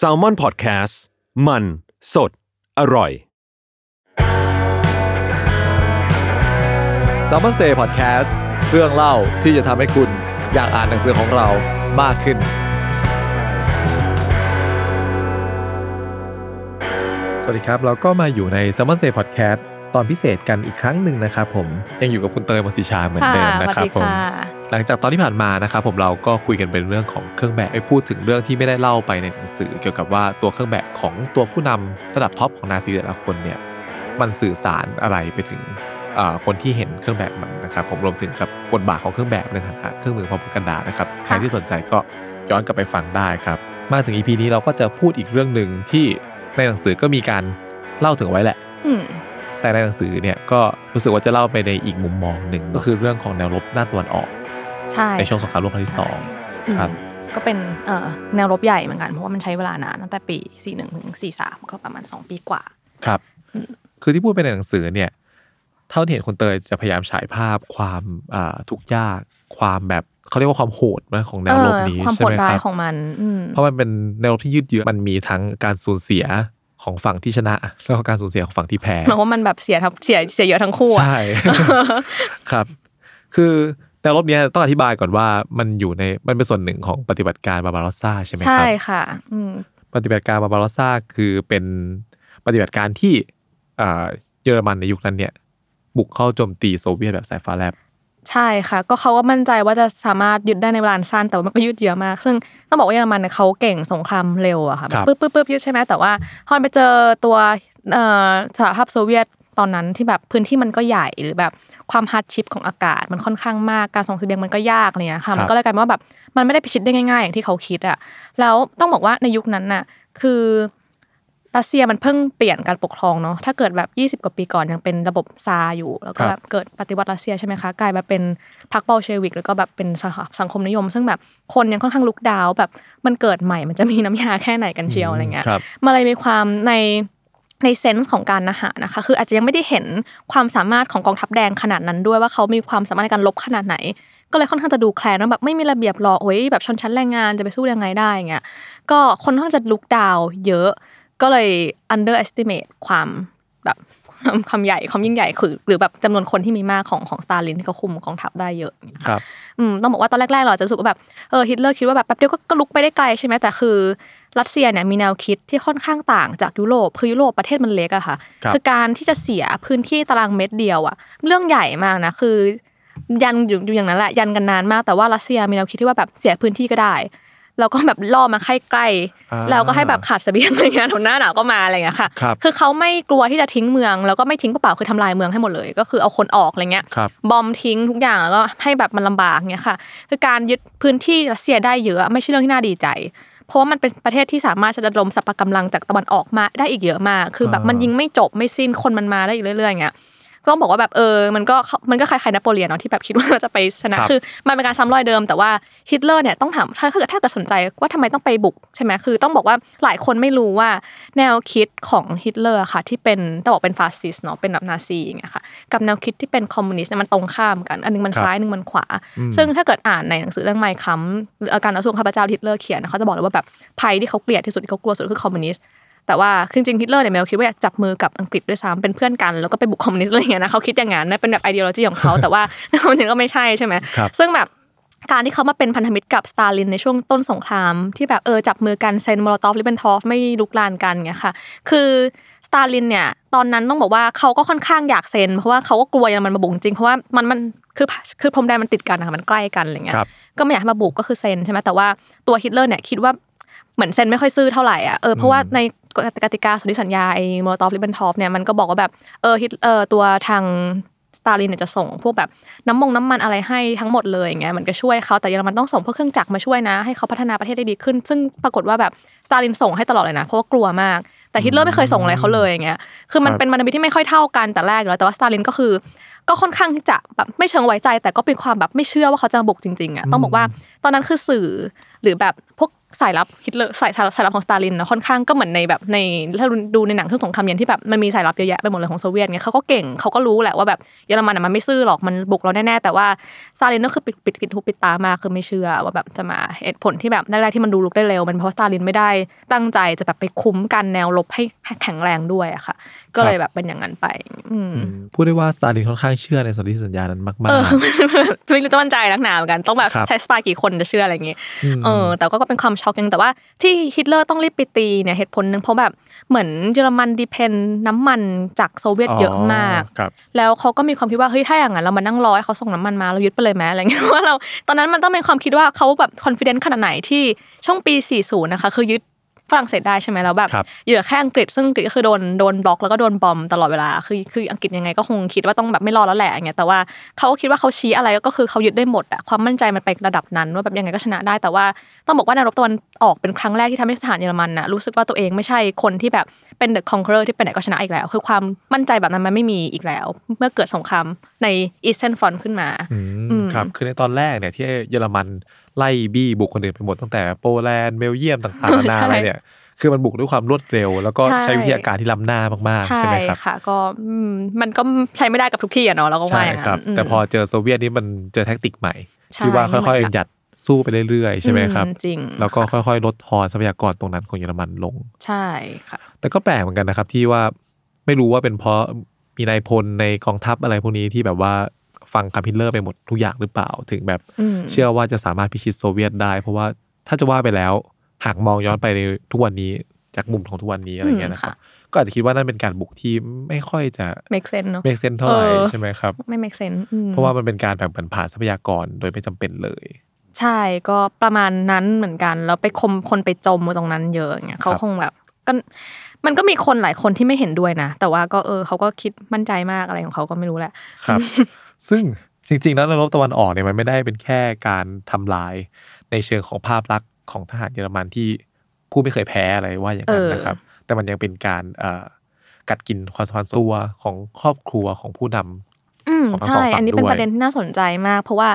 s a l m o n PODCAST มัน สด อร่อย s ซ l m o n Say Podcast เรื่องเล่าที่จะทำให้คุณอยากอ่านหนังสือของเรามากขึ้น สวัสดีครับ เราก็มาอยู่ใน s ซ l m o n Say Podcast ตอนพิเศษกันอีกครั้งหนึ่งนะครับผมยังอยู่กับคุณเตยมนติชาเหมือนเดิมนะครับผมหลังจากตอนที่ผ่านมานะครับผมเราก็คุยกันเป็นเรื่องของเครื่องแบบไอ้พูดถึงเรื่องที่ไม่ได้เล่าไปในหนังสือ เกี่ยวกับว่าตัวเครื่องแบบของตัวผู้นำระดับท็อปของนาซีแต่ละคนเนี่ยมันสื่อสารอะไรไปถึงคนที่เห็นเครื่องแบบมันนะครับผมรวมถึงกับบทบาทของเครื่องแบบในฐานะเครื่องมือพอพกันดานะครับใครที่สนใจก็ย้อนกลับไปฟังได้ครับมาถึง EP นี้เราก็จะพูดอีกเรื่องหนึ่งที่ในหนังสือก็มีการเล่าถึงไว้แหละ แต่ในหนังสือเนี่ยก็รู้สึกว่าจะเล่าไปในอีกมุมมองหนึ่งก็คือเรื่องของแนวรบด้านตะวันออกใช่ในช่วงสงครามโลกครั้งที่สองครับก็เป็นแนวรบใหญ่เหมือนกันเพราะว่ามันใช้เวลานานตั้งแต่ปีสี่หนึ่งถึงสี่สามก็ประมาณสองปีกว่าครับ คือที่พูดไปในหนังสือเนี่ยเท่าที่เห็นคนเตยจะพยายามฉายภาพความทุกข์ยาก ความแบบเขาเรียกว่าความโหดนะของแนวรบนี้ใช่ไหมครับของมันเพราะมันเป็นแนวรบที่ยืดเยื้อมันมีทั้งการสูญเสีย ของฝั่งที่ชนะแล้วก็การสูญเสียของฝั่งที่แพ้เพราะว่ามันแบบเสียทับเสียเสียเยอะทั้งคู่ใช่ครับ คือแนวรบนี้ต้องอธิบายก่อนว่ามันอยู่ในมันเป็นส่วนหนึ่งของปฏิบัติการบาบารอซ่าใช่ไหมครับใช่ค่ะปฏิบัติการบาบารอซ่าคือเป็นปฏิบัติการที่เยอรมันในยุคนั้นเนี่ย บุกเข้าโจมตีโซเวียตแบบสายฟ้าแลบ ใช่ค่ะ ก็เขาก็มั่นใจว่าจะสามารถยึดได้ในเวลาสั้น แต่ว่ามันก็ยืดเยื้อมาก ซึ่งต้องบอกว่าเยอรมันเนี่ยเขาเก่งสงครามเร็วอะค่ะปึ๊บปึ๊บปึ๊บยึดใช่ไหมแต่ว่าพอไปเจอตัวสหภาพโซเวียตตอนนั้นที่แบบพื้นที่มันก็ใหญ่หรือแบบความ hardship ของอากาศมันค่อนข้างมากการส่งเสบียงมันก็ยากอะไรเงี้ยค่ะมันก็เลยกลายเป็นว่าแบบมันไม่ได้พิชิตได้ง่าย ๆ อย่างที่เขาคิดอะแล้วต้องบอกว่าในยุคนั้นน่ะคือ รัสเซียมันเพิ่งเปลี่ยนการปกครองเนาะถ้าเกิดแบบ 20 กว่าปีก่อนยังเป็นระบบซาร์อยู่ แล้วก็แบบเกิดปฏิวัติรัสเซียใช่ไหมคะกลายมาเป็นพรรคบอลเชวิกแล้วก็แบบเป็นสังคมนิยม ซึ่งแบบคนยังค่อนข้างลุกดาวแบบมันเกิดใหม่มันจะมีน้ำยาแค่ไหนกันเชียวอะไรเงี้ยมาเลยมีความในในเซนส์ของการนะหานะคะ คืออาจจะยังไม่ได้เห็นความสามารถของกองทัพแดงขนาดนั้นด้วยว่าเขามีความสามารถในการลบขนาดไหน ก็เลยค่อนข้างจะดูแคลนว่าแบบไม่มีระเบียบรอโอ้ยแบบชนชั้นแรงงานจะไปสู้ยังไงได้เงี้ยก็คนค่อนข้างจะลุกดาวเยอะ ก็เลย underestimate ความแบบความใหญ่ความยิ่งใหญ่คือหรือแบบจำนวนคนที่มีมากของของสตาลินที่เขาคุมกองทัพได้เยอะครับอืมต้องบอกว่าตอนแรกๆเราจะรู้สึกว่าแบบเออฮิตเลอร์คิดว่าแบบแป๊บเดียวก็ลุกไปได้ไกลใช่ไหมแต่คือรัสเซียเนี่ยมีแนวคิดที่ค่อนข้างต่างจากยุโรปคือยุโรปประเทศมันเล็กอะค่ะ คือการที่จะเสียพื้นที่ตารางเมตรเดียวอะเรื่องใหญ่มากนะคือ ยันอยู่อย่างนั้นแหละยันกันนานมากแต่ว่ารัสเซียมีแนวคิดที่ว่าแบบเสียพื้นที่ก็ได้ เราก็แบบล่อมาใกล้ๆแล้วก็ให้แบบขาดเสบียงอะไรเงี้ยหน้าหนาวก็มาอะไรเงี้ยค่ะ คือเขาไม่กลัวที่จะทิ้งเมือง แล้วก็ไม่ทิ้งเปล่าคือทำลายเมืองให้หมดเลย ก็คือเอาคนออกอะไรเงี้ย บอมทิ้งทุกอย่างแล้วก็ให้แบบมันลำบากเงี้ยค่ะ คือการยึดพื้นที่รัสเซียได้เยอะไม่ใช่เรื่องที่น่าดีใจเพราะว่ามันเป็นประเทศที่สามารถจะระดมสรรพกำลังจากตะวันออกมาได้อีกเยอะมาก คือแบบมันยิงไม่จบไม่สิ้นคนมันมาได้อีกเรื่อยๆเงี้ย ต้องบอกว่าแบบเออมันก็มันก็คล้ายๆนโปเลียนเนาะที่แบบคิดว่าจะไปชนะคือ มันเป็นการซ้ำรอยเดิมแต่ว่าฮิตเลอร์เนี่ยต้องถามถ้าเกิดถ้าเกิดสนใจว่าทำไมต้องไปบุกใช่ไหมคือ ต้องบอกว่าหลายคนไม่รู้ว่าแนวคิดของฮิตเลอร์ค่ะ ที่เป็นต้องบอกเป็นฟาสซิสต์เนาะเป็นแบบนาซีอย่างเงี้ยค่ะกับแนวคิดที่เป็นคอมมิวนิสต์มันตรงข้ามกัน อันนึงมันซ้ายนึงมันขวา ซึ่งถ้าเกิดอ่านในหนังสือเรื่อง Mein Kampf หรือการต่อสู้ของข้าพเจ้าฮิตเลอร์เขียนเขาจะบอกเลยว่าแบบภัยที่เขาเกลียดที่สุดที่เขากลัวสุดคือคอมมิวนิสต์ แต่ว่าจริงๆฮิตเลอร์เนี่ยแนวคิดว่าอยากจับมือกับอังกฤษด้วยซ้ำเป็นเพื่อนกันแล้วก็ไปบุกคอมมิวนิสต์อะไรเงี้ยนะเขาคิดอย่างนั้นเป็นแบบ ideology ของเขาแต่ว่าความจริงก็ไม่ใช่ใช่ไหมซึ่งแบบการที่เขามาเป็นพันธมิตรกับสตาลินในช่วงต้นสงคราม ที่แบบเออจับมือกันเซ็นโมโลตอฟริบเบนทรอพไม่รุกรานกันเงี้ยค่ะ คือสตาลินเนี่ยตอนนั้นต้องบอกว่าเขาก็ค่อนข้างอยากเซ็นเพราะว่าเขาก็กลัวเยอรมันมาบุกจริงเพราะว่ามันมันคือคือพรมแดนมันติดกันนะคะมันใกล้กันอะไรเงี้ยก็ไม่อยากให้มาบุกก็คือเซ็นใช่ไหมแต่ว่าตัวฮิตเลอร์เนี่ยคิดว่า เหมือนเซ็นไม่ค่อยซื่อเท่าไหร่อะเออเพราะว่าในกติกาสนธิสัญญาไอ้โมโลตอฟริบเบนทรอพเนี่ยมันก็บอกว่าแบบเออฮิตเออตัวทางสตาลินเนี่ยจะส่งพวกแบบน้ำมงน้ำมันอะไรให้ทั้งหมดเลยอย่างเงี้ยมันก็ช่วยเขาแต่เยอรมันต้องส่งพวกเครื่องจักรมาช่วยนะ ให้เขาพัฒนาประเทศได้ดีขึ้น ซึ่งปรากฏว่าแบบสตาลินส่งให้ตลอดเลยนะ เพราะว่ากลัวมาก แต่ฮิตเลอร์ไม่เคยส่งอะไรเขาเลยอย่างเงี้ยคือมันเป็นมันเป็นที่ไม่ค่อยเท่ากันแต่แรกอยู่แล้วแต่ว่าสตาลินก็คือ ก็ค่อนข้างจะแบบไม่เชิงไว้ใจ แต่ก็เป็นความแบบไม่เชื่อว่าเขาจะบุกจริงๆอะต้องบอกว่าตอนนั้นคือสื่อหรือแบบพวก สายลับฮิตเลอร์สายสายลับของสตาลินนะค่อนข้างก็เหมือนในแบบในถ้าดูในหนังทุกสงครามเย็นที่แบบมันมีสายลับเยอะแยะไปหมดเลยของโซเวียตเนี่ยเขาก็เก่งเขาก็รู้แหละว่าแบบเยอรมันมันไม่ซื่อหรอกมันบุกเราแน่ๆแต่ว่าสตาลินก็คือปิดปิดปิดหูปิดตามาคือไม่เชื่อว่าแบบจะมาเหตุผลที่แบบแรกๆที่มันดูลุกได้เร็วมันเพราะสตาลินไม่ได้ตั้งใจจะแบบไปคุ้มกันแนวรบให้แข็งแรงด้วยอะค่ะ ก็เลยแบบเป็นอย่างนั้นไปอืมพูดได้ว่าสตาลินค่อนข้างเชื่อในสนธิสัญญานั้นมากเออไม่รู้จะมั่นใจนักหนาเหมือนกันต้องแบบครับใช้สปายกี่คนจะเชื่ออะไรอย่างงี้อืมเออแต่ก็เป็นความช็อกยังแต่ว่าที่ฮิตเลอร์ต้องรีบไปตีเนี่ยเหตุผลหนึ่งเพราะแบบเหมือนเยอรมัน depend น้ำมันจากโซเวียตเยอะมาก แล้วเขาก็มีความคิดว่าเฮ้ยถ้าอย่างนั้นเรามานั่งรอให้เขาส่งน้ำมันมาเรายึดไปเลยไหมอะไรเงี้ยว่าเราตอนนั้นมันต้องเป็นความคิดว่าเขาแบบคอนฟ idence ขนาดไหนที่ช่วงปี 40 นะคะคือยึด ฝรั่งเศสได้ใช่ไหมแล้วแบบครับเหลือแค่อังกฤษซึ่งอังกฤษก็คือโดนโดนบล็อกแล้วก็โดน bomb ตลอดเวลาคือคืออังกฤษยังไงก็คงคิดว่าต้องแบบไม่รอดแล้วแหละอย่างเงี้ยแต่ว่าเขาก็คิดว่าเขาชี้อะไรก็คือเขายึดได้หมดอะความมั่นใจมันไประดับนั้นว่าแบบยังไงก็ชนะได้ แต่ว่าต้องบอกว่าในรบตะวันออกเป็นครั้งแรกที่ทำให้ทหารเยอรมันน่ะรู้สึกว่าตัวเองไม่ใช่คนที่แบบเป็น the conqueror ที่ไปไหนก็ชนะอีกแล้ว คือความมั่นใจแบบนั้นมันไม่มีอีกแล้ว เมื่อเกิดสงครามใน Eastern Front ขึ้นมาอืมอืมครับคือในตอนแรกเนี่ยที่เยอรมัน ไล่บี้บุกคนอื่นไปหมดตั้งแต่โปแลนด์เบลเยียมต่างๆนานาใช่อะไรเนี่ยคือมันบุกด้วยความรวดเร็ว แล้วก็ใช่ใช้วิทยาการที่ล้ำหน้ามากๆใช่ไหมครับค่ะก็อืมมันก็ใช้ไม่ได้กับทุกที่อะเนาะเราก็ว่าใช่อย่างนั้นครับมแต่พอเจอโซเวียตนี่มันเจอ tactic ใหม่ใช่ที่ว่าไม่ค่อยเหมือนกันๆหยัดสู้ไปเรื่อยๆใช่ไหมครับอืจริงแล้วก็ค่ะค่อยๆ ลดทอนทรัพยากรตรงนั้นของเยอรมันลง ใช่ค่ะ แต่ก็แปลกเหมือนกันนะครับที่ว่าไม่รู้ว่าเป็นเพราะมีนายพลในกองทัพอะไรพวกนี้ที่แบบว่า ฟังคำฮิตเลอร์ไปหมดทุกอย่างหรือเปล่า ถึงแบบอืมเชื่อว่าจะสามารถพิชิตโซเวียตได้ เพราะว่าถ้าจะว่าไปแล้ว หากมองย้อนไปในทุกวันนี้จากมุมของทุกวันนี้อะไรเงี้ยนะครับก็อาจจะคิดว่านั่นเป็นการบุกที่ไม่ค่อยจะ make sense เนาะเมกเซนเท่าไหร่เออใช่ไหมครับ ไม่ make sense อืมเพราะว่ามันเป็นการแบบเหมือนผ่านทรัพยากรโดยไม่จำเป็นเลย ใช่ก็ประมาณนั้นเหมือนกันแล้วไปคมคนไปจมตรงนั้นเยอะอย่างเงี้ยเขาครับคงแบบก็มันก็มีคนหลายคนที่ไม่เห็นด้วยนะ แต่ว่าก็เออเขาก็คิดมั่นใจมากอะไรของเขาก็ไม่รู้แหละ ครับ ซึ่งจริง ๆ แล้วในรบตะวันออกเนี่ยมันไม่ได้เป็นแค่การทำลายในเชิงของภาพลักษณ์ของทหารเยอรมันที่ผู้ไม่เคยแพ้อะไรว่าอย่างนั้นเออนะครับ แต่มันยังเป็นการเอ่อกัดกินความสัมพันธ์ส่วนตัวของครอบครัวของผู้นำอืมของทั้งสองใช่ฝั่งอันนี้เป็นด้วยประเด็นที่น่าสนใจมาก เพราะว่า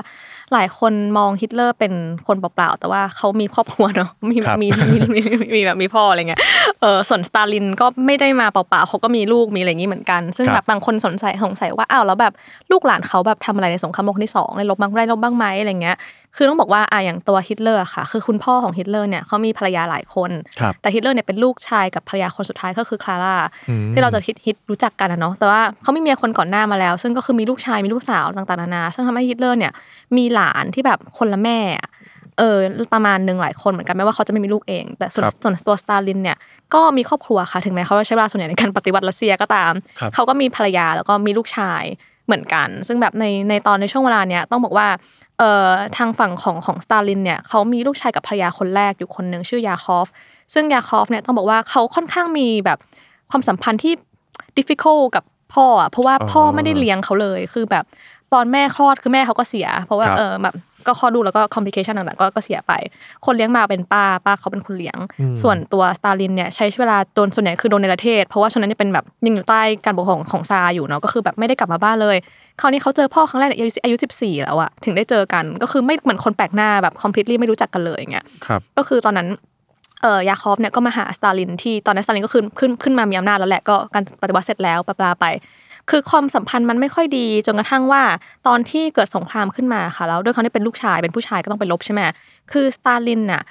หลายคนมองฮิตเลอร์เป็นคนเปล่าๆแต่ว่าเขามีครอบครัวเนาะมีครับมีมีมีมีมีแบบมีพ่ออะไรเงี้ยเออส่วนสตาลินก็ไม่ได้มาเปล่าๆเขาก็มีลูกมีอะไรอย่างนี้เหมือนกัน ซึ่งครับแบบบางคนสนใจสงสัยว่าอ้าวแล้วแบบลูกหลานเขาแบบทำอะไรในสงครามโลกครั้งที่สองได้รบบ้างได้รบบ้างไหมอะไรเงี้ยคือต้องบอกว่าอะอย่างตัวฮิตเลอร์อะค่ะ คือคุณพ่อของฮิตเลอร์เนี่ยเขามีภรรยาหลายคนครับแต่ฮิตเลอร์เนี่ยเป็นลูกชายกับภรรยาคนสุดท้ายก็คือคลาร่าอืมที่เราจะฮิตฮิตรู้จักกันนะเนาะแต่ว่าเขามีเมียคนก่อนหน้ามาแล้ว ซึ่งก็คือมีลูกชายมีลูกสาวต่างๆนานาซึ่งทำให้ฮิตเลอร์เนี่ยมีหลานที่แบบคนละแม่อะเออประมาณหนึ่งหลายคนเหมือนกันแม้ว่าเขาจะไม่มีลูกเอง แต่ส่วนครับส่วนตัวสตาลินเนี่ยก็มีครอบครัวค่ะถึงแม้เขาจะใช้เวลาส่วนใหญ่ในการปฏิวัติรัสเซียก็ตามครับเขาก็มีภรรยาแล้วก็มีลูกชายเหมือนกัน ซึ่งแบบในในตอนในช่วงเวลาเนี้ยต้องบอกว่าเอ่อทางฝั่งของของสตาลินเนี่ยเขามีลูกชายกับภรรยาคนแรกอยู่คนหนึ่งชื่อยาคอฟ ซึ่งยาคอฟเนี่ยต้องบอกว่าเขาค่อนข้างมีแบบความสัมพันธ์ที่ difficult กับพ่ออะเพราะว่าพ่อไม่ได้เลี้ยงเขาเลยคือแบบ ตอนแม่คลอดคือแม่เขาก็เสีย เพราะว่าครับเออแบบก็คลอดลูกแล้วก็ complication ต่างๆก็ก็เสียไป คนเลี้ยงมาเป็นป้าป้าเขาเป็นคนเลี้ยงอืมส่วนตัวสตาลินเนี่ยใช้เวลาโดนส่วนใหญ่คือโดนในประเทศ เพราะว่าช่วงนั้นเนี่ยเป็นแบบยังอยู่ใต้การปกครองของซาร์อยู่เนาะก็คือแบบไม่ได้กลับมาบ้านเลย คราวนี้เขาเจอพ่อครั้งแรกเนี่ยอายุอายุสิบสี่แล้วอะถึงได้เจอกันก็คือไม่เหมือนคนแปลกหน้าแบบ completely ไม่รู้จักกันเลยอย่างเงี้ยครับก็คือตอนนั้นเอ่อยาคอฟเนี่ยก็มาหาสตาลินที่ตอนนั้นสตาลินก็ขึ้นขึ้นขึ้นมามีอำนาจแล้วแหละก็การปฏิวัติเสร็จแล้วปลาปลาไป คือความสัมพันธ์มันไม่ค่อยดีจนกระทั่งว่า ตอนที่เกิดสงครามขึ้นมาค่ะแล้วด้วยเขาที่เป็นลูกชายเป็นผู้ชายก็ต้องไปลบใช่ไหมคือสตาลินน่ะ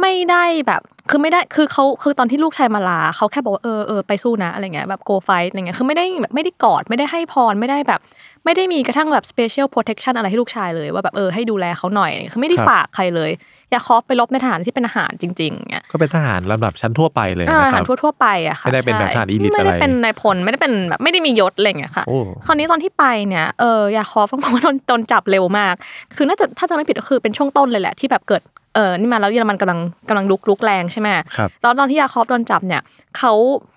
ไม่ได้แบบคือไม่ได้คือเขาคือตอนที่ลูกชายมาลาเขาแค่บอกว่าเออเออไปสู้นะอะไรเงี้ยแบบโกไฟอะไรเงี้ยคือไม่ได้แบบไม่ได้กอดไม่ได้ให้พรไม่ได้แบบ ไม่ได้มีกระทั่งแบบ special protection อะไรให้ลูกชายเลย ว่าแบบเออให้ดูแลเขาหน่อยคือไม่ได้ครับฝากใครเลยยาคอฟไปรบในทหารที่เป็นทหารจริงๆเงี้ยก็เป็นทหารลำดับชั้นทั่วไปเลยอ่านะทคหารัรบทั่วๆไปอะค่ะไม่ได้เป็นแบบใช่ทหาร elite ไม่ได้อะไรเป็นนายพลไม่ได้เป็นแบบไม่ได้มียศอะไรอย่างเงี้ยค่ะโอ้คราวนี้ตอนที่ไปเนี่ยเออยาคอฟต้องบอกว่าโดนโดนจับเร็วมาก คือน่าจะถ้าจะไม่ผิดก็คือเป็นช่วงต้นเลยแหละที่แบบเกิด เออนี่มาแล้วเยอรมันกำลังกำลังลุกลุกแรงใช่ไหมครับตอนตอนที่ยาคอฟโดนจับเนี่ยเขา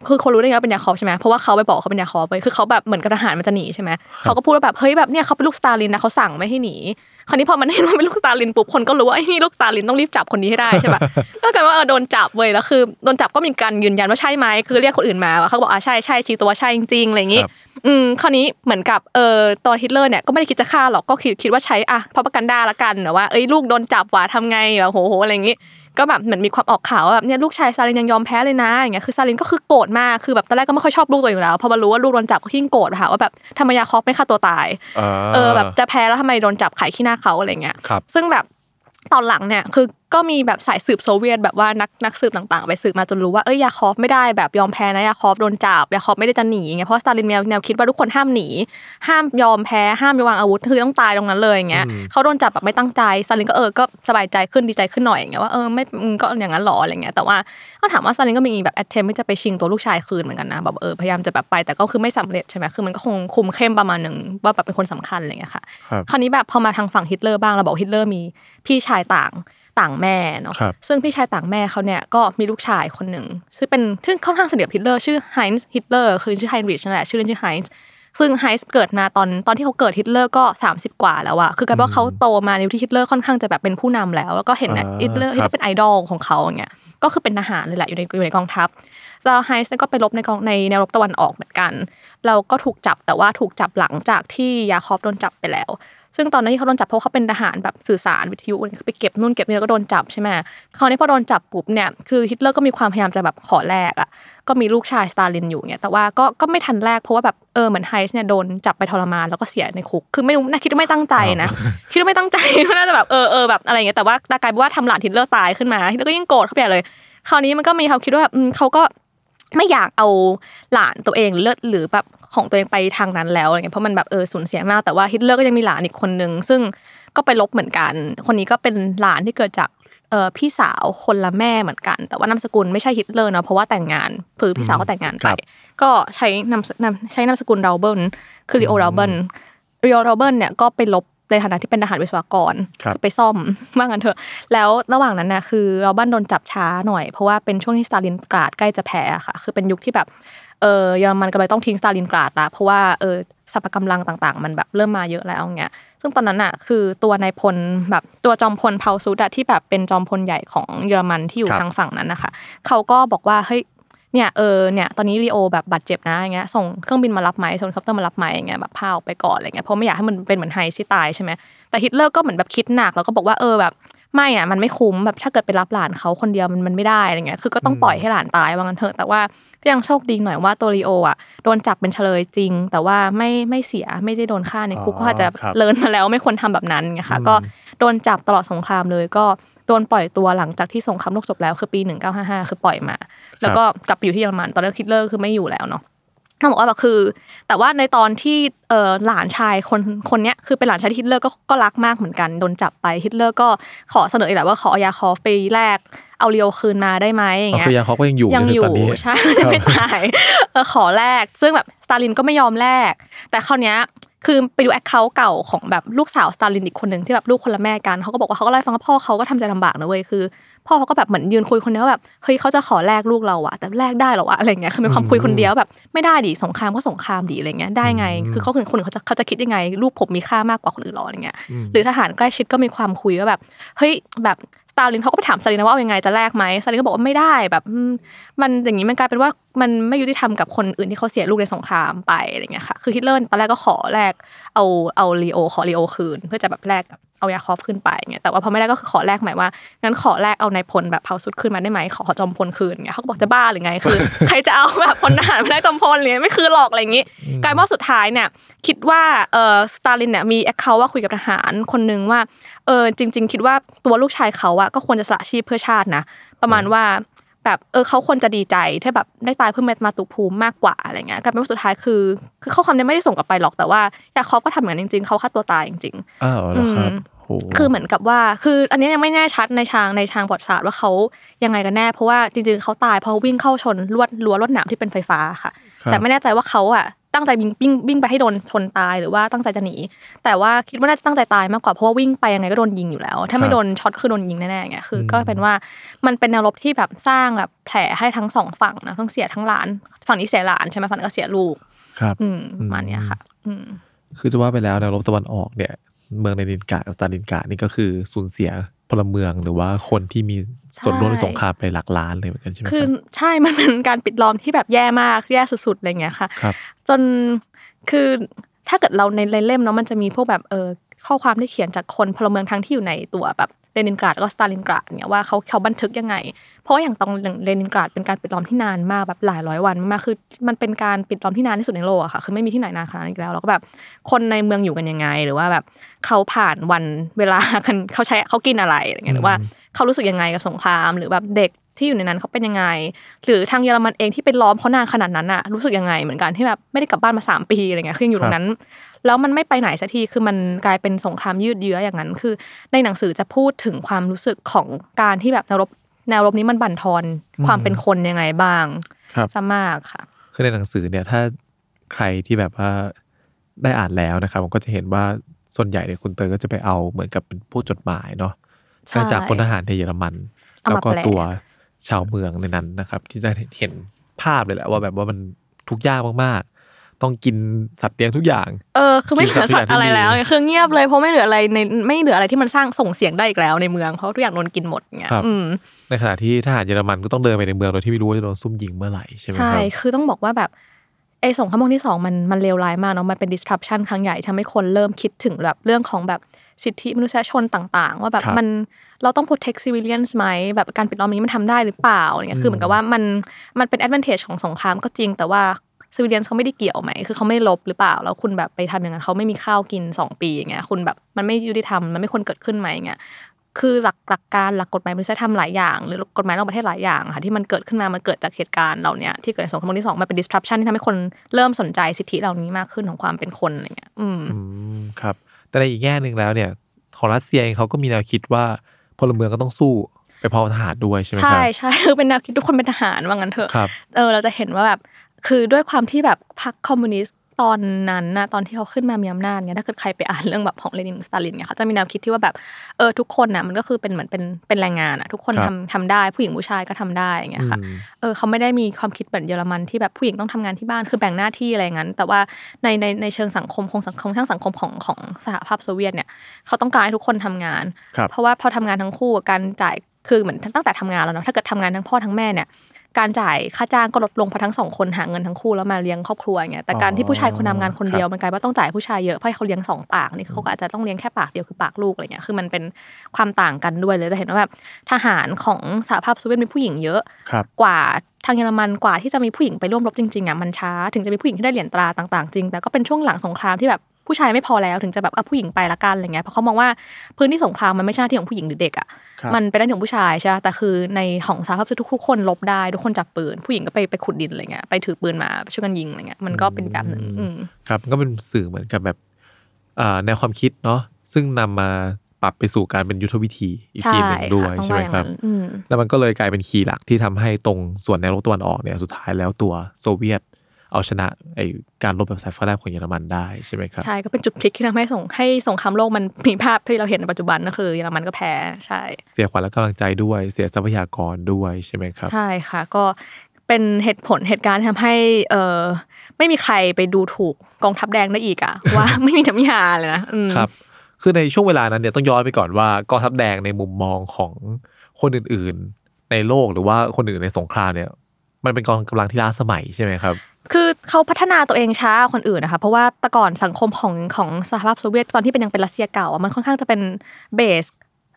คือคนรู้ได้ไงว่าเป็นยาคอฟใช่ไหมเพราะว่าเขาไปบอกเขาเป็นยาคอฟไปคือเขาแบบเหมือนกับทหารมันจะหนีใช่ไหมเขาก็พูดว่าแบบเฮ้ยแบบเนี่ยเขาเป็นลูกสตาลินนะเขาสั่งไม่ให้หนี คราวนี้พอมันเห็นว่าเป็นลูกสตาลินปุ๊บคนก็รู้ว่าไอ้นี่ลูกสตาลินต้องรีบจับคนนี้ให้ได้ใช่ปะก็กลายว่าเออโดนจับเว้ยแล้วคือโดนจับก็มีการยืนยันว่าใช่ไหมคือเรียกคนอื่นมาเขาบอกอ่าใช่ใช่ชี้ตัวว่าใช่จริงๆอะไรอย่างงี้ครับอืมคราวนี้เหมือนกับเออตอนฮิตเลอร์เนี่ยก็ไม่ได้คิดจะฆ่าหรอกก็คิดคิดว่าใช้อะพอประกันดาละกันแต่ว่าเอ้ยลูกโดนจับว่ะทำไงแบบโหโหอะไรอย่างงี้ ก็แบบเหมือนมีความออกข่าวว่าแบบเนี่ยลูกชายซาลินยังยอมแพ้เลยนะอย่างเงี้ยคือซาลินก็คือโกรธมากคือแบบตอนแรกก็ไม่ค่อยชอบลูกตัวเองอยู่แล้วพอมารู้ว่าลูกโดนจับก็ยิ่งโกรธค่ะว่าแบบทำไมยาคอฟไม่ฆ่าตัวตายเออแบบจะแพ้แล้วทำไมโดนจับขายขี้หน้าเขาอะไรเงี้ยครับซึ่งแบบตอนหลังเนี่ยคือ ก็มีแบบสายสืบโซเวียตแบบว่านักนักสืบต่างๆ ไปสืบมาจนรู้ว่าเอ้ยยาคอฟไม่ได้แบบยอมแพ้นะยาคอฟโดนจับยาคอฟไม่ได้จะหนีไงเพราะสตาลินมีแนวคิดว่าทุกคนห้ามหนี ห้ามยอมแพ้ห้ามวางอาวุธคือต้องตายตรงนั้นเลยอย่างเงี้ยเขาโดนจับแบบไม่ตั้งใจสตาลินก็เออก็สบายใจขึ้นดีใจขึ้นหน่อยอย่างเงี้ยว่าเออไม่อืมก็อย่างนั้นหรออะไรเงี้ยแต่ว่าก็ถามว่าสตาลินก็มีแบบ attempt ที่จะไปชิงตัวลูกชายคืนเหมือนกันนะแบบเออพยายามจะแบบไปแต่ก็คือไม่สำเร็จใช่ไหมคือมันก็คงคุมเข้มประมาณหนึ่งว่าแบบเป็นคนสำคัญอะไรเงี้ยค่ะครับคราวนี้แบบพอมาทางฝั่งฮิตเลอร์บ้างเราบอกฮิตเลอร์มีพี่ชายต่าง ต่างแม่เนาะครับซึ่งพี่ชายต่างแม่เขาเนี่ยก็มีลูกชายคนหนึ่งซึ่งเป็นซึ่งค่อนข้างสนิทกับฮิตเลอร์ชื่อไฮน์ฮิตเลอร์คือชื่อไฮนริชนั่นแหละชื่อเล่นชื่อไฮน์ซึ่งไฮน์เกิดมาตอนตอนที่เขาเกิดฮิตเลอร์ก็ 30 กว่าแล้วอะคือกลายเป็นว่าเขาโตมาในยุคที่ฮิตเลอร์ค่อนข้างจะแบบเป็นผู้นำแล้ว แล้วก็เห็นนะอ่าฮิตเลอร์ครับที่เป็นไอดอลของเขาอย่างเงี้ยก็คือเป็นทหารเลยแหละอยู่ในอยู่ในกองทัพซาไฮส์ก็ไปรบในกองในแนวรบตะวันออกเหมือนกัน เราก็ถูกจับแต่ว่าถูกจับหลังจากที่ยาคอฟโดนจับไปแล้ว ซึ่งตอนนั้นที่เขาโดนจับเพราะเขาเป็นทหารแบบสื่อสารวิทยุคือไปเก็บนู่นเก็บนี่แล้วก็โดนจับใช่ไหมคราวนี้พอโดนจับปุ๊บเนี่ยคือฮิตเลอร์ก็มีความพยายามจะแบบขอแลกอะก็มีลูกชายสตาลินอยู่เนี่ยแต่ว่าก็ก็ไม่ทันแลกเพราะว่าแบบเออเหมือนไฮส์เนี่ยโดนจับไปทรมานแล้วก็เสียในคุกคือไม่รู้น่าคิดว่าไม่ตั้งใจนะคิดว่าไม่ตั้งใจน่าจะแบบเออเออแบบอะไรอย่างเงี้ยแต่ว่ากลายเป็นว่าทำหลานฮิตเลอร์ตายขึ้นมาฮิตเลอร์ก็ยิ่งโกรธเข้าไปใหญ่เลย คราวนี้มันก็มีเขาคิดว่าแบบอืมเขาก็ไม่อยากเอาหลานตัวเองเลือดหรือแบบ ของตัวเองไปทางนั้นแล้วอะไรเงี้ยเพราะมันแบบเออสูญเสียมากแต่ว่าฮิตเลอร์ก็ยังมีหลานอีกคนนึงซึ่งก็ไปรบเหมือนกัน คนนี้ก็เป็นหลานที่เกิดจากเออพี่สาวคนละแม่เหมือนกัน แต่ว่านามสกุลไม่ใช่ฮิตเลอร์เนาะเพราะว่าแต่งงานคือพี่สาวเขาแต่งงานไปครับก็ใช้นามสนามใช้นามสกุลราเบิลคือลีโอราเบิลลีโอราเบิลเนี่ยก็ไปรบในฐานะที่เป็นทหารวิศวกรครับไปซ่อมว่างั้นเถอะ แล้วระหว่างนั้นนะคือราเบิลโดนจับช้าหน่อย เพราะว่าเป็นช่วงที่สตาลินกราดใกล้จะแพ้อะค่ะ คือเป็นยุคที่แบบ เออเยอรมันกำลังต้องทิ้งสตาลินกราดละเพราะว่าเออสรรพกำลังต่างๆ มันแบบเริ่มมาเยอะแล้วเงี้ย ซึ่งตอนนั้นอะคือตัวนายพลแบบตัวจอมพลเพาลุสอะที่แบบเป็นจอมพลใหญ่ของเยอรมันที่อยู่ครับทางฝั่งนั้นนะคะเขาก็บอกว่าเฮ้ยเนี่ยเออเนี่ยตอนนี้ลีโอแบบบาดเจ็บนะอย่างเงี้ยส่งเครื่องบินมารับไหมส่งเฮลิคอปเตอร์มารับไหมอย่างเงี้ยแบบพาออกไปก่อนอะไรเงี้ยเพราะไม่อยากให้มันเป็นเหมือนไฮน์ที่ตายใช่ไหมแต่ฮิตเลอร์ก็เหมือนแบบคิดหนักแล้วก็บอกว่าเออแบบ ไม่อะมันไม่คุ้มแบบถ้าเกิดไปรับหลานเขาคนเดียวมันมันไม่ได้อะไรเงี้ยคือก็ต้องปล่อยให้หลานตายว่างั้นเถอะแต่ว่าก็ยังโชคดีหน่อยว่าตัวลีโออะโดนจับเป็นเชลยจริง แต่ว่าไม่ไม่เสียไม่ได้โดนฆ่าในคุกอ๋อก็อาจจะครับ learn มาแล้วไม่ควรทำแบบนั้นไงค่ะก็โดนจับตลอดสงครามเลยก็โดนปล่อยตัวหลังจากที่สงครามโลกจบแล้วคือปี 1955 คือปล่อยมา แล้วก็กลับไปอยู่ที่เยอรมันตอนแรกฮิตเลอร์คือไม่อยู่แล้วเนาะ ต้องบอกว่าแบบคือ แต่ว่าในตอนที่เออหลานชายคนคนเนี้ยคือเป็นหลานชายที่ฮิตเลอร์ก็ก็รักมากเหมือนกันโดนจับไปฮิตเลอร์ก็ขอเสนออีกแหละว่าขอเอายาคอฟไปแลกเอาลีโอคืนมาได้ไหมอย่างอ๋อเงี้ยคือยาคอฟก็ยังอยู่ยังอถึยู่จนถึงตอนนี้ใช่ยังไม่ตายเออขอแลกซึ่งแบบสตาลินก็ไม่ยอมแลกแต่คราวเนี้ยคือไปดูแอคเคาท์เก่าของแบบลูกสาวสตาลินอีกคนหนึ่งที่แบบลูกคนละแม่กันเขาก็บอกว่าเขาก็เล่าให้ฟังว่าพ่อเขาก็ทำใจลำบากนะเว้ยคือ พ่อเขาก็แบบเหมือนยืนคุยคนเดียวว่าแบบเฮ้ยเขาจะขอแลกลูกเราอะแต่แลกได้เหรอวะอะไรเงี้ยคือมีความคุยคนเดียวแบบไม่ได้ดิสงครามก็สงครามดิอะไรเงี้ยได้ไง คือเขาคือคนอื่นเขาจะเขาจะคิดยังไง ลูกผมมีค่ามากกว่าคนอื่นหรออะไรเงี้ยหรือทหารใกล้ชิดก็มีความคุยว่าแบบเฮ้ยแบบสตาลินเขาก็ไปถามสตาลินนะว่าเอายังไงจะแลกไหมสตาลินก็บอกว่าไม่ได้แบบอืมมันอย่างนี้มันกลายเป็นว่ามันไม่ยุติธรรมกับคนอื่นที่เขาเสียลูกในสงครามไปอะไรเงี้ยค่ะคือฮิตเลอร์ตอนแรกก็ขอแลกเอาเอาลีโอขอลีโอคืน เพื่อจะแบบแลกกับ เอายาคอฟขึ้นไปเงี้ยแต่ว่าพอไม่ได้ก็คือขอแลกใหม่ว่างั้นขอแลกเอานายพลแบบเพาลุสขึ้นมาได้ไหมขอขอจอมพลคืนเงี้ยเขาก็บอกจะบ้าหรือไงคือ ใครจะเอาแบบพลทหารไม่ได้จอมพลเลยไม่คือหรอกอะไรอย่างงี้กลายเป็นว่าสุดท้ายเนี่ยคิดว่าเออสตาลินเนี่ยมี account ว่าคุยกับทหารคนนึงว่าเออจริง ๆ คิดว่าตัวลูกชายเขาอะก็ควรจะสละชีพเพื่อชาตินะประมาณว่า แบบเออเขาควรจะดีใจถ้าแบบได้ตายเพื่อมาตุภูมิมากกว่าอะไรเงี้ยกลายเป็นว่าสุดท้ายคือ คือข้อความเนี้ไม่ได้ส่งกลับไปหรอกแต่ว่ายาคอฟก็ทำอย่างนั้นจริง ๆเขาฆ่าตัวตายจริงๆอ้าวแล้วครับอืมโหคือเหมือนกับว่า คืออันนี้ยังไม่แน่ชัดในทางในทางประวัติศาสตร์ว่าเขายังไงกันแน่ เพราะว่าจริงๆเขาตายเพราะวิ่งเข้าชนลวดรั้วลวดหนามที่เป็นไฟฟ้าค่ะครับแต่ไม่แน่ใจว่าเขาอะ ตั้งใจวิ่งวิ่งวิ่งไปให้โดนชนตายหรือว่าตั้งใจจะหนี แต่ว่าคิดว่าน่าจะตั้งใจตายมากกว่าเพราะว่าวิ่งไปยังไงก็โดนยิงอยู่แล้ว ถ้าไม่โดนช็อตคือโดนยิงแน่ๆไงคือ ก็เป็นว่ามันเป็นแนวรบที่แบบสร้างแบบแผลให้ทั้งสองฝั่งนะทั้งเสียทั้งหลาน ฝั่งนี้เสียหลานใช่ไหมฝั่งก็เสียลูก ครับ อืมประมาณเนี้ยค่ะ อืมคือจะว่าไปแล้วแนวรบตะวันออกเนี่ย เมืองในดินกากับตาลินกานี่ก็คือสูญเสีย พลเมืองหรือว่าคนที่มีส่วนร่วมในสงครามไปหลักล้านเลยเหมือนกันใช่ไหมคคือรับใช่มันเป็นการปิดล้อมที่แบบแย่มากแย่สุดๆอะไรเงี้ยค่ะครับจนคือถ้าเกิดเราในเล่มเนาะมันจะมีพวกแบบเออข้อความที่เขียนจากคนพลเมืองทั้งที่อยู่ในตัวแบบ เลนินกราดแล้วก็สตาลินกราดเนี่ยว่าเขาเขาบันทึกยังไง เพราะว่าอย่างตอนเลนินกราดเป็นการปิดล้อมที่นานมากแบบหลายร้อยวันมากๆคือมันเป็นการปิดล้อมที่นานที่สุดในโลกอะค่ะคือไม่มีที่ไหนนานขนาดนี้อีกแล้วแล้วก็แบบคนในเมืองอยู่กันยังไง หรือว่าแบบเขาผ่านวันเวลากันเขาใช้เขากินอะไรอะไรเงี้ยหรือว่าเขารู้สึกยังไงกับสงคราม หรือแบบเด็กที่อยู่ในนั้นเขาเป็นยังไง หรือทางเยอรมันเองที่เป็นล้อมเขานานขนาดนั้นอะรู้สึกยังไงเหมือนกันที่แบบไม่ได้กลับบ้านมาสามปีอะไรเงี้ยคือยังอยู่ตรงนั้น แล้วมันไม่ไปไหนสักทีคือมันกลายเป็นสงครามยืดเยื้ออย่างนั้น คือ ในหนังสือจะพูดถึงความรู้สึกของการที่แบบแนวรบแนวรบนี้มันบั่นทอนความเป็นคนยังไงบ้างครับซะมากค่ะ คือในหนังสือเนี่ยถ้าใครที่แบบว่าได้อ่านแล้วนะครับผมก็จะเห็นว่าส่วนใหญ่เนี่ยคุณเตยก็จะไปเอาเหมือนกับเป็นผู้จดหมายเนาะใช่จากพลทหารในเยอรมันเอาแล้วมาก็แปลตัวชาวเมืองในนั้นนะครับ ที่จะเห็นภาพเลยแหละว่าแบบว่ามันทุกข์ยากมากๆ ต้องกินสัตว์เลี้ยงทุกอย่าง เออ คือไม่เหลือสัตว์อะไรแล้วคือเงียบเลยเพราะไม่เหลืออะไรในไม่เหลืออะไรที่มันสร้างส่งเสียงได้อีกแล้วในเมืองเพราะทุกอย่างโดนกินหมดเงี้ยครับอืมในขณะที่ทหารเยอรมันก็ต้องเดินไปในเมืองโดยที่ไม่รู้ว่าจะโดนซุ่มยิงเมื่อไหร่ใช่ไหมคใช่รับคือต้องบอกว่าแบบไอ้สงครามโลกที่สองมันมันเลวร้ายมากเนาะมันเป็น disruption ครั้งใหญ่ทำให้คนเริ่มคิดถึงแบบเรื่องของแบบสิทธิมนุษยชนต่าง ๆ ว่าแบบครับมันเราต้อง protect civilians ไหมแบบการปิดล้อมนี้มันทำได้หรือเปล่าอะไรเงี้ยคือเหมือนกับว่ามันมันเป็น advantage ของสงครามก็จริง แต่ว่า civilians เขาไม่ได้เกี่ยวไหมคือเขาไม่ลบหรือเปล่า แล้วคุณแบบไปทำอย่างนั้นเขาไม่มีข้าวกินสองปีอย่างเงี้ยคุณแบบมันไม่ยุติธรรมมันไม่ควรเกิดขึ้นไหมอย่างเงี้ยคือหลักหลักการหลักกฎหมายมนุษยธรรมหลายอย่าง หรือกฎหมายระหว่างประเทศหลายอย่างค่ะที่มันเกิดขึ้นมา มันเกิดจากเหตุการณ์เหล่าเนี้ยที่เกิดในสงครามโลกที่สองมันเป็น disruption ที่ทำให้คนเริ่มสนใจสิทธิเหล่านี้มากขึ้นของความเป็นคนอะไรเงี้ยอืมอืมครับ แต่ในอีกแง่หนึ่งแล้วเนี่ยของรัสเซียเองเขาก็มีแนวคิดว่าพลเมืองก็ต้องสู้ไปพร้อมทหารด้วยใช่ไหมคใช่รับใช่คือเป็นแนวคิดทุกคนเป็นทหารว่างั้นเถอะครับเออเราจะเห็นว่าแบบ คือด้วยความที่แบบพรรคคอมมิวนิสต์ตอนนั้นนะตอนที่เขาขึ้นมามีอำนาจเนี่ยถ้าเกิดใครไปอ่านเรื่องแบบของเลนินสตาลินเนี่ยเขาจะมีแนวคิดที่ว่าแบบเออทุกคนน่ะมันก็คือเป็นเหมือนเป็นเป็นแรงงานอะทุกคนครับทำทำได้ผู้หญิงผู้ชายก็ทำได้อย่างเงี้ยค่ะอืมเออเขาไม่ได้มีความคิดแบบเยอรมันที่แบบผู้หญิงต้องทำงานที่บ้านคือแบ่งหน้าที่อะไรอย่างนั้น แต่ว่าในในในเชิงสังคมคงสังคมทั้งสังคมของของสหภาพโซเวียตเนี่ยเขาต้องการให้ทุกคนทำงานครับเพราะว่าพอทำงานทั้งคู่การจ่ายคือเหมือนตั้งแต่ทำงานแล้วเนาะถ้าเกิดทำงานทั้งพ่อทั้งแม่เนี่ย การจ่ายค่าจ้างก็ลดลงเพราะทั้งสองคนหาเงินทั้งคู่แล้วมาเลี้ยงครอบครัวอย่างเงี้ยแต่การที่ผู้ชายคนทำงานคนเดียวมันกลายว่าต้องจ่ายผู้ชายเยอะเพราะเขาเลี้ยงสองปากนี่เขาก็อาจจะต้องเลี้ยงแค่ปากเดียวคือปากลูกอะไรเงี้ยคือมันเป็นความต่างกันด้วยเลยจะเห็นว่าแบบทหารของสหภาพโซเวียตมีผู้หญิงเยอะครับกว่าทางเยอรมันกว่าที่จะมีผู้หญิงไปร่วมรบจริงๆอะมันช้าถึงจะมีผู้หญิงที่ได้เหรียญตราต่างๆจริงแต่ก็เป็นช่วงหลังสงครามที่แบบผู้ชายไม่พอแล้วถึงจะแบบเอาผู้หญิงไปละกันอะไรเงี้ยเพราะเขามองว่าพื้นที่สงครามมันไม่ใช่หน้าที่ของผู้หญิงหรือเด็กอะครับ มันเป็นหน้าที่ของผู้ชายใช่ปะแต่คือในของสหภาพทุกทุกๆคนลบได้ทุกคนจับปืน ผู้หญิงก็ไปไปขุดดินอะไรเงี้ยไปถือปืนมาช่วยกันยิงอะไรเงี้ยมันก็เป็นแบบหนึ่งอืมครับมันก็เป็นสื่อเหมือนกับแบบอ่าแนวความคิดเนาะซึ่งนำมาปรับไปสู่การเป็นยุทธวิธีอีกทีหนึ่งด้วยค่ะต้องใช่ไหมว่าอย่างครับนั้นอืมแล้วมันก็เลยกลายเป็นคีย์หลักที่ทำให้ตรงส่วนแนวรบตะวันออกเนี่ยสุดท้ายแล้วตัวโซเวียต เอาชนะไอการรบแบบสายฟ้าแลบของเยอรมันได้ใช่ไหมครับ ใช่ ก็เป็นจุดพลิกที่ทำให้ส่งให้สงครามโลกมันมีภาพที่เราเห็นในปัจจุบันก็คือเยอรมันก็แพ้ใช่ เสียขวัญและกำลังใจด้วยเสียทรัพยากรด้วยใช่ไหมครับ ใช่ค่ะก็เป็นเหตุผลเหตุการณ์ที่ทำให้เออไม่มีใครไปดูถูกกองทัพแดงได้อีกอะว่าไม่มีน้ำยาเลยนะอืมครับคือในช่วงเวลานั้นเนี่ยต้องย้อนไปก่อนว่ากองทัพแดงในมุมมองของคนอื่นๆ ในโลกหรือว่าคนอื่นในสงครามเนี่ย มันเป็นกองกำลังที่ล้าสมัยใช่ไหมครับ คือเขาพัฒนาตัวเองช้ากว่าคนอื่นนะคะ เพราะว่าแต่ก่อนสังคมของของสหภาพโซเวียตตอนที่เป็นยังเป็นรัสเซียเก่าอะมันค่อนข้างจะเป็น base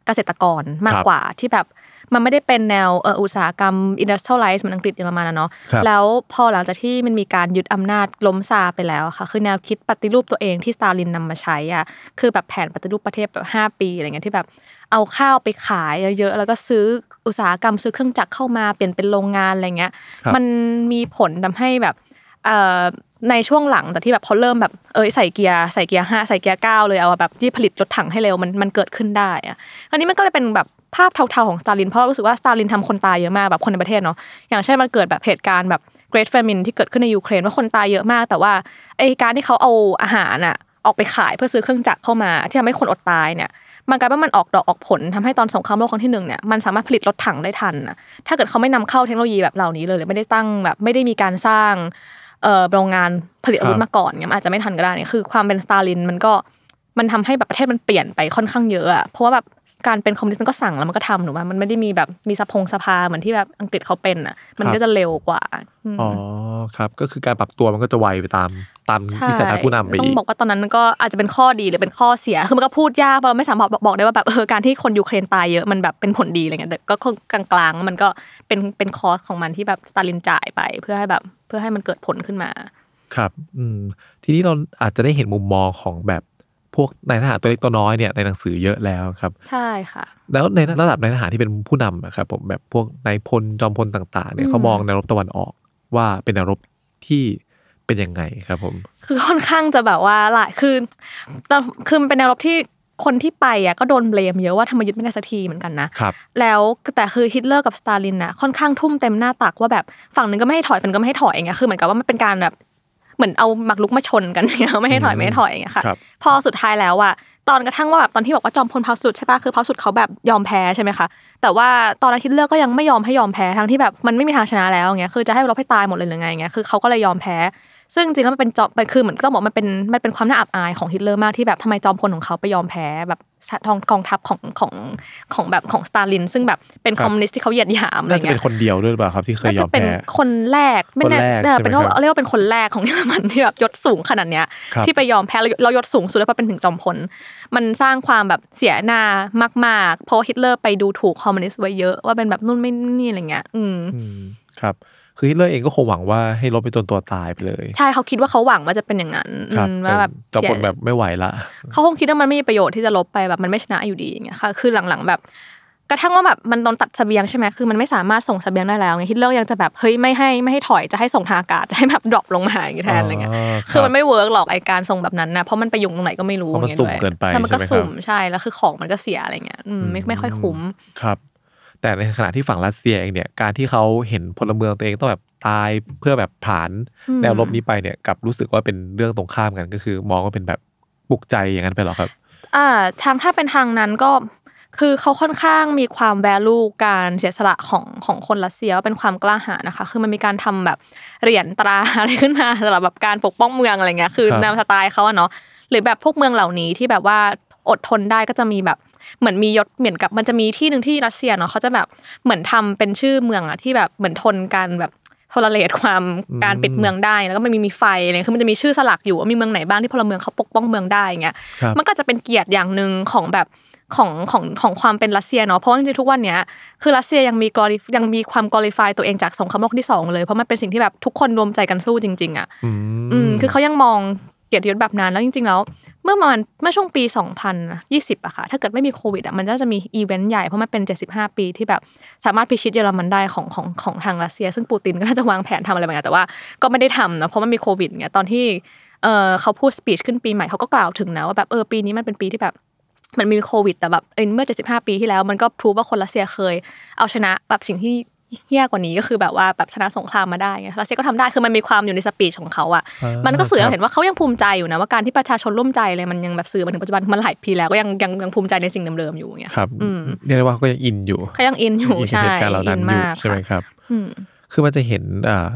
เกษตรกรมากครับกว่าที่แบบมันไม่ได้เป็นแนวเอออุตสาหกรรมอินดัสเทรียลไลซ์เหมือนอังกฤษเยอรมันนะเนาะครับแล้วพอหลังจากที่มันมีการยึดอำนาจล้มซาร์ไปแล้วอะค่ะ คือแนวคิดปฏิรูปตัวเองที่สตาลินนำมาใช้อะคือแบบแผนปฏิรูปประเทศแบบห้าปีอะไรเงี้ยที่แบบเอาข้าวไปขายเยอะๆแล้วก็ซื้ออุตสาหกรรมซื้อเครื่องจักรเข้ามาเปลี่ยนเป็นโรงงานอะไรเงี้ยครับมันมีผลทำให้แบบเอ่อ ในช่วงหลังแต่ที่แบบพอเริ่มแบบเอ้ยใส่เกียร์ใส่เกียร์ห้าใส่เกียร์เก้าเลยเอาแบบที่ผลิตรถถังให้เร็วมันมันเกิดขึ้นได้อะอันนี้มันก็เลยเป็นแบบภาพเทาๆของสตาลินเพราะรู้สึกว่าสตาลินทำคนตายเยอะมากแบบคนในประเทศเนาะอย่างเช่นมันเกิดแบบเหตุการณ์แบบ Great Famine ที่เกิดขึ้นในยูเครนว่าคนตายเยอะมาก แต่ว่าไอการที่เขาเอาอาหารอะออกไปขายเพื่อซื้อเครื่องจักรเข้ามา ที่ทำให้คนอดตายเนี่ยมันกลายเป็นมันออกดอกออกผลทำให้ตอนสงครามโลกครั้งที่หนึ่งเนี่ยมันสามารถผลิตรถถังได้ทันนะถ้าเกิดเขาไม่นำเข้าเทคโนโลยีแบบเหล่านี้เลยหรือไม่ได้ตั้งแบบไม่ได้มีการสร้าง โรงงานผลิตอาวุธมาก่อนเนี่ยอาจจะไม่ทันก็ได้เนี่ยคือความเป็นสตาลินมันก็ มันทำให้แบบประเทศมันเปลี่ยนไปค่อนข้างเยอะอะเพราะว่าแบบการเป็นคอมมิวนิสต์มันก็สั่งแล้วมันก็ทำหนูว่ามันไม่ได้มีแบบมีสภงสภาเหมือนที่แบบอังกฤษเขาเป็นอะ มันก็จะเร็วกว่าอ๋อครับ ก็คือการปรับตัวมันก็จะไวไปตามตามวิสัยทัศน์ผู้นำไปต้องบอกว่าตอนนั้นมันก็อาจจะเป็นข้อดีหรือเป็นข้อเสียคือมันก็พูดยากเราไม่สามารถบอกได้ว่าแบบเออการที่คนยูเครนตายเยอะมันแบบเป็นผลดีอะไรเงี้ยก็กลางๆมันก็เป็นเป็นคอสของมันที่แบบสตาลินจ่ายไป เพื่อให้แบบเพื่อให้มันเกิดผลขึ้นมา ครับ อืมทีนี้เราอาจจะได้เห็นมุมมองของแบบ พวกนายทหารตัวเล็กตัวน้อยเนี่ยในหนังสือเยอะแล้วครับ ใช่ค่ะ แล้วในระดับนายทหารที่เป็นผู้นำครับผมแบบพวกนายพลจอมพลต่างๆเนี่ยเขามองแนวรบตะวันออกว่าเป็นแนวรบที่เป็นยังไงครับผม คือค่อนข้างจะแบบว่าหลายคือคือมันเป็นแนวรบที่คนที่ไปอะก็โดนเบลมเยอะว่าทำไมยึดไม่ได้สักทีเหมือนกันนะครับแล้วแต่คือฮิตเลอร์กับสตาลินน่ะค่อนข้างทุ่มเต็มหน้าตักว่าแบบฝั่งหนึ่งก็ไม่ให้ถอยฝั่งก็ไม่ให้ถอยอย่างเงี้ยคือเหมือนกับว่ามันเป็นการแบบ เหมือนเอาหมักลุกมาชนกันเนี่ยไม่ให้ถอยไม่ให้ถอยอย่างเงี้ยค่ะ พอสุดท้ายแล้วอะตอนกระทั่งว่าแบบตอนที่บอกว่าจอมพลพาสุดใช่ปะคือพาสุดเขาแบบยอมแพ้ใช่ไหมคะแต่ว่าตอนอาทิตย์เลือกก็ยังไม่ยอมให้ยอมแพ้ทั้งที่แบบมันไม่มีทางชนะแล้วเงี้ยคือจะให้เราให้ตายหมดเลยหรือไงเงี้ยคือเขาก็เลยยอมแพ้ ซึ่งจริงๆแล้วมันเป็นจอมเป็นคือเหมือนต้องบอกมันเป็นมันเป็นความน่าอับอายของฮิตเลอร์มากที่แบบทำไมจอมพลของเขาไปยอมแพ้แบบต่อกองทัพของของของแบบของสตาลิน ซึ่งแบบเป็นคอมมิวนิสต์ที่เขาเหยียดหยามอะไรเงี้ยน่าจะเป็นคนเดียวด้วยหรือเปล่าครับที่เคยยอมแพ้เป็นคนแรกไม่แน่เป็นเรียกว่าเป็นคนแรกของเยอรมันที่แบบยศสูงขนาดเนี้ยที่ไปยอมแพ้แล้วยศสูงสุดแล้วเป็นถึงจอมพล มันสร้างความแบบเสียหน้ามาก ๆ เพราะฮิตเลอร์ไปดูถูกคอมมิวนิสต์ไว้เยอะว่าเป็นแบบนู่นไม่นี่อะไรเงี้ย อืมครับ คือฮิตเลอร์เองก็คงหวังว่าให้รบไปจนตัวตายไปเลย ใช่เขาคิดว่าเขาหวังว่าจะเป็นอย่างนั้นว่าแบบจอมพลแบบไม่ไหวละเขาคงคิดว่ามันไม่มีประโยชน์ที่จะรบไปแบบมันไม่ชนะอยู่ดีอย่างเงี้ยค่ะคือหลังๆแบบกระทั่งว่าแบบมันโดนตัดเสบียงใช่ไหมคือมันไม่สามารถส่งเสบียงได้แล้วไงฮิตเลอร์ยังจะแบบเฮ้ยไม่ให้ไม่ให้ถอยจะให้ส่งทางอากาศจะให้แบบ drop ลงมาอย่างแทนอะไรเงี้ยคือมันไม่เวิร์กหรอกไอการส่งแบบนั้นนะเพราะมันไปยุ่งตรงไหนก็ไม่รู้มันสุ่มเกินไปแล้วมันก็สุ่มใช่แล้วคือของมันก็เสียอะไรเงี้ยไม่ไม่ค่อยคุ้มครับ แต่ในขณะที่ฝั่งรัสเซียเองเนี่ยการที่เขาเห็นพลเมืองตัวเองต้องแบบตายเพื่อแบบผ่านแนวรบนี้ไปเนี่ยกับรู้สึกว่าเป็นเรื่องตรงข้ามกันก็คือ มองว่าเป็นแบบปลุกใจอย่างนั้นไปหรอครับ อ่าทางถ้าเป็นทางนั้นก็คือเขาค่อนข้างมีความแวลูการเสียสละของของคนรัสเซียเป็นความกล้าหาญนะคะ คือมันมีการทำแบบเหรียญตราอะไรขึ้นมาสำหรับแบบการปกป้องเมืองอะไรเงี้ยคือแนวสไตล์เขาอะเนาะหรือแบบพวกเมืองเหล่านี้ที่แบบว่าอดทนได้ก็จะมีแบบ เหมือนมียศเหมือนกับมันจะมีที่หนึ่งที่รัสเซียเนาะเขาจะแบบเหมือนทำเป็นชื่อเมืองอะที่แบบเหมือนทนการแบบทรเลตความการปิดเมืองได้แล้วก็มันมีมีไฟเนี่ยคือมันจะมีชื่อสลักอยู่ว่ามีเมืองไหนบ้างที่พลเมืองเขาปกป้องเมืองได้เงี้ยมันก็จะเป็นเกียรติอย่างหนึ่งของแบบของของของความเป็นรัสเซียเนาะเพราะจริงๆทุกวันเนี้ยคือรัสเซียยังมี glori ยังมีความ glorify ตัวเองจากสงครามโลกที่สองเลยเพราะมันเป็นสิ่งที่แบบทุกคนรวมใจกันสู้จริง ๆอะอืมคือเขายังมองเกียรติยศแบบนั้นแล้วจริง ๆ แล้ว เมื่อมันเมื่อช่วงปี 2020อะค่ะ ถ้าเกิดไม่มีโควิดอะมันก็จะมีอีเวนต์ใหญ่ เพราะมันเป็น 75 ปีที่แบบสามารถพิชิตเยอรมันได้ของของของทางรัสเซีย ซึ่งปูตินก็น่าจะวางแผนทำอะไรบางอย่างแต่ว่าก็ไม่ได้ทำนะเพราะมันมีโควิดเนี่ยตอนที่เออเขาพูด speech ขึ้นปีใหม่เขาก็กล่าวถึงนะว่าแบบเออปีนี้มันเป็นปีที่แบบมันมีโควิด แต่แบบเมื่อ 75 ปีที่แล้วมันก็พรูว่าคนรัสเซียเคย เอาชนะแบบสิ่งที่ เฮี้ยกว่านี้ก็คือแบบว่าแบบชนะสงครามมาได้ไงรัสเซียก็ทำได้คือมันมีความอยู่ในสปีชของเขาอะมันก็สื่อเราเห็นว่าเขายังภูมิใจอยู่นะว่าการที่ประชาชนร่วมใจเลยมันยังแบบสื่อมาถึงปัจจุบันมันหลายปีแล้วก็ยังยังยังภูมิใจในสิ่งเดิมๆอยู่เงี้ยครับเรียกว่าเขายังอินอยู่เขายังอินอยู่ใช่อินมากใช่ไหมครับคือมันจะเห็นอ่า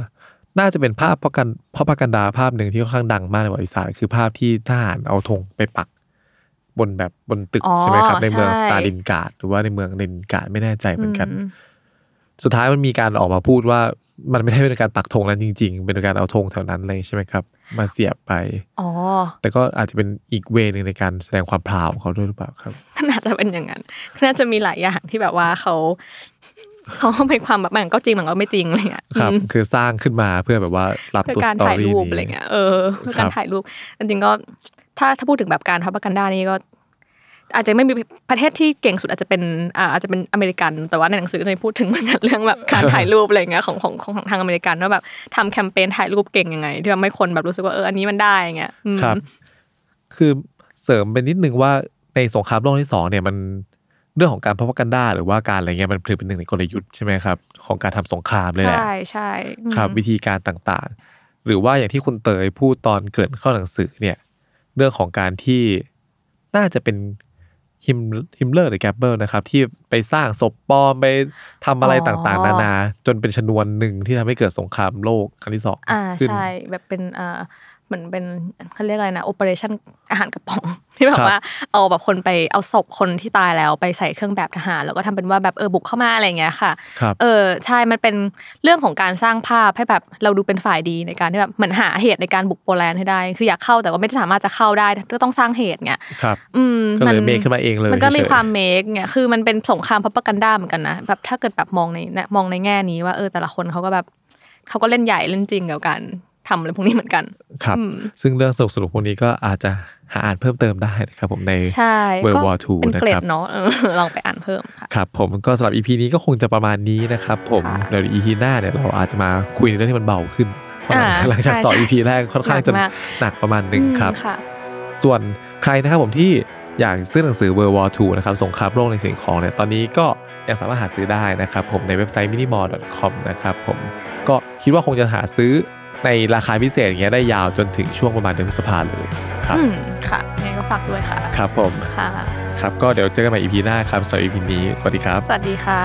น่าจะเป็นภาพเพราะกันเพราะพักันดาภาพหนึ่งที่ค่อนข้างดังมากในประวัติศาสตร์คือภาพที่ทหารเอาธงไปปักบนแบบบนตึกใช่ไหมครับในเมืองสตาลินการ์ดหรือว่าในเมืองเลนการ์ดไม่แน่ใจเหมือนกัน สุดท้ายมันมีการออกมาพูดว่ามันไม่ได้เป็นการปักธงนั้นจริง ๆ เป็นการเอาธงแถวนั้นเลยใช่ไหมครับ มาเสียบไปอ๋อแต่ก็อาจจะเป็นอีกเวนึงในการแสดงความพราวของเขาด้วยหรือเปล่าครับน่าจะเป็นอย่างนั้นน่าจะมีหลายอย่างที่แบบว่าเขาเขาเป็นความแบบมันก็จริงมันก็ไม่จริงอะไรเงี้ยครับ คือสร้างขึ้นมาเพื่อแบบว่ารับตัวการถ่ายรูปอะไรเงี้ยเออการถ่ายรูปจริงๆก็ถ้าถ้าพูดถึงแบบการทับกันด้านี่ก็ อาจจะไม่มีประเทศที่เก่งสุดอาจจะเป็นอ่าอาจจะเป็นอเมริกัน แต่ว่าในหนังสือจะพูดถึงเหมือนกันเรื่องแบบการถ่ายรูปอะไรเงี้ยของของของทางอเมริกันว่าแบบทำแคมเปญถ่ายรูปเก่งยังไง ที่ทำให้คนแบบรู้สึกว่าเอออันนี้มันได้เงี้ยครับ คือเสริมไปนิดนึงว่าในสงครามโลกที่สองเนี่ยมันเรื่องของการพ r o p a g a n d a หรือว่าการอะไรเงี้ยมันถือเป็นหนึ่งในกลยุทธ์ใช่ไหมครับของการทำสงครามเลยแหละใช่ใช่ครับวิธีการต่างๆ หรือว่าอย่างที่คุณเตยพูดตอนเกิดเข้าหนังสือเนี่ย เรื่องของการที่น่าจะเป็น ฮิมฮิมเลอร์หรือเกิบเบิลส์นะครับ ที่ไปสร้างศพปลอมไปทำอะไรต่างๆ นานา จนเป็นชนวนหนึ่งที่ทำให้เกิดสงครามโลกครั้งที่สองอ่าขึ้นใช่ แบบเป็นอ่า เหมือนเป็นเขาเรียกอะไรนะ operation อาหารกระป๋องที่แบครับบว่าเอาแบบคนไปเอาศพคนที่ตายแล้วไปใส่เครื่องแบบทหาร แล้วก็ทำเป็นว่าแบบเออบุกเข้ามาอะไรอย่างเงี้ยค่ะครับเออใช่มันเป็นเรื่องของการสร้างภาพให้แบบเราดูเป็นฝ่ายดีในการที่แบบเหมือนหาเหตุในการบุกโปแลนด์ให้ได้ คืออยากเข้าแต่ว่าไม่สามารถจะเข้าได้ก็ต้องสร้างเหตุเงี้ยครับอืมก็เลยเมคขึ้นมาเองเลยมันก็มีเฉยๆความเมคเนี่ยคือมันเป็นสงครามพับกันด้าเหมือนกันนะแบบถ้าเกิดแบบมองในเนี่ยมองในแง่นี้ว่าเออแต่ละคนเขาก็แบบเขาก็เล่นใหญ่เล่นจริงกับการ ทำอะไรพวกนี้เหมือนกัน ครับอืมซึ่งเรื่องสนุกสนุกๆพวกนี้ก็อาจจะหาอ่านเพิ่มเติมได้นะครับผมในใช่ World ก็ War II เป็นเกรนะครัดบเนาะเออลองไปอ่านเพิ่มค่ะครับผมก็สำหรับ EP นี้ก็คงจะประมาณนี้นะครับผมค่ะเดี๋ยว EP หน้าเนี่ยเราอาจจะมาคุยในเรื่องที่มันเบาขึ้นเพราะหลังอ่าหลังจากใช่สองใช่ EP แรกค่อนข้างจะหนักมากหนักประมาณหนึ่งครับอืมค่ะส่วนใครนะครับผมที่อยากซื้อหนังสือ World War II นะครับสงครามโลกในสิ่งของเนี่ยตอนนี้ก็ยังสามารถหาซื้อได้นะครับผมในเว็บไซต์ minimall.com นะครับผมก็คิดว่าคงจะหาซื้อ ในราคาพิเศษอย่างเงี้ยได้ยาวจนถึงช่วงประมาณเดือนพฤษภาเลยครับอืมค่ะยังไงก็ฝากด้วยค่ะ ครับผมค่ะ ครับก็เดี๋ยวเจอกันใหม่ EP หน้าครับสำหรับ EP นี้สวัสดีครับ สวัสดีค่ะ